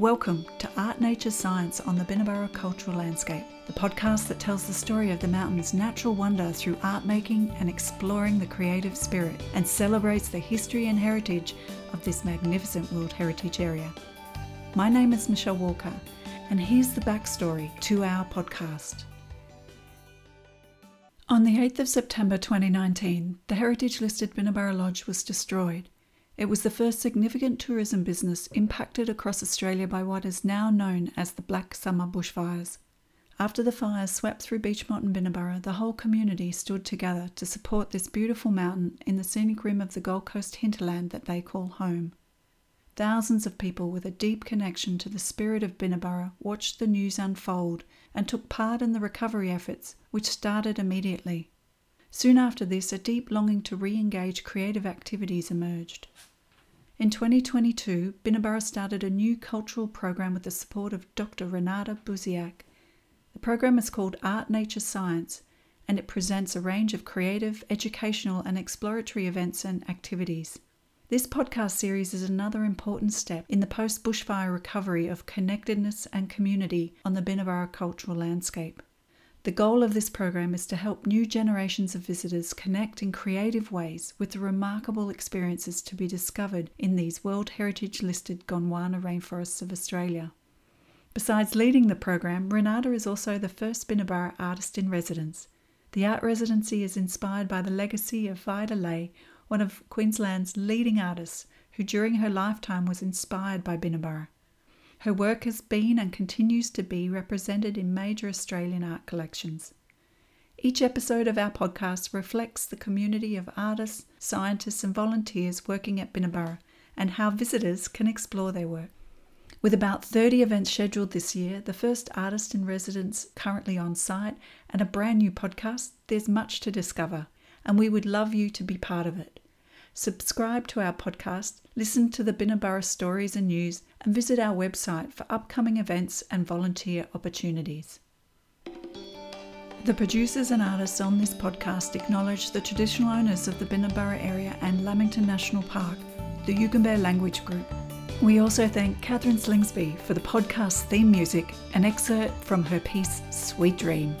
Welcome to Art Nature Science on the Binna Burra Cultural Landscape, the podcast that tells the story of the mountain's natural wonder through art making and exploring the creative spirit and celebrates the history and heritage of this magnificent World Heritage Area. My name is Michelle Walker, and here's the backstory to our podcast. On the 8th of September 2019, the heritage listed Binna Burra Lodge was destroyed. It was the first significant tourism business impacted across Australia by what is now known as the Black Summer bushfires. After the fires swept through Beechmont and Binna Burra, the whole community stood together to support this beautiful mountain in the scenic rim of the Gold Coast hinterland that they call home. Thousands of people with a deep connection to the spirit of Binna Burra watched the news unfold and took part in the recovery efforts, which started immediately. Soon after this, a deep longing to re engage creative activities emerged. In 2022, Binna Burra started a new cultural program with the support of Dr. Renata Buziak. The program is called Art Nature Science and it presents a range of creative, educational, and exploratory events and activities. This podcast series is another important step in the post bushfire recovery of connectedness and community on the Binna Burra cultural landscape. The goal of this program is to help new generations of visitors connect in creative ways with the remarkable experiences to be discovered in these World Heritage listed Gondwana rainforests of Australia. Besides leading the program, Renata is also the first Binna Burra artist in residence. The art residency is inspired by the legacy of Vida Lahey, one of Queensland's leading artists who during her lifetime was inspired by Binna Burra. Her work has been and continues to be represented in major Australian art collections. Each episode of our podcast reflects the community of artists, scientists, and volunteers working at Binna Burra and how visitors can explore their work. With about 30 events scheduled this year, the first artist in residence currently on site, and a brand new podcast, there's much to discover, and we would love you to be part of it. Subscribe to our podcast, listen to the Binna Burra stories and news, and visit our website for upcoming events and volunteer opportunities. The producers and artists on this podcast acknowledge the traditional owners of the Binna Burra area and Lamington National Park, the Yugambeh Language Group. We also thank Catherine Slingsby for the podcast theme music, an excerpt from her piece Sweet Dream.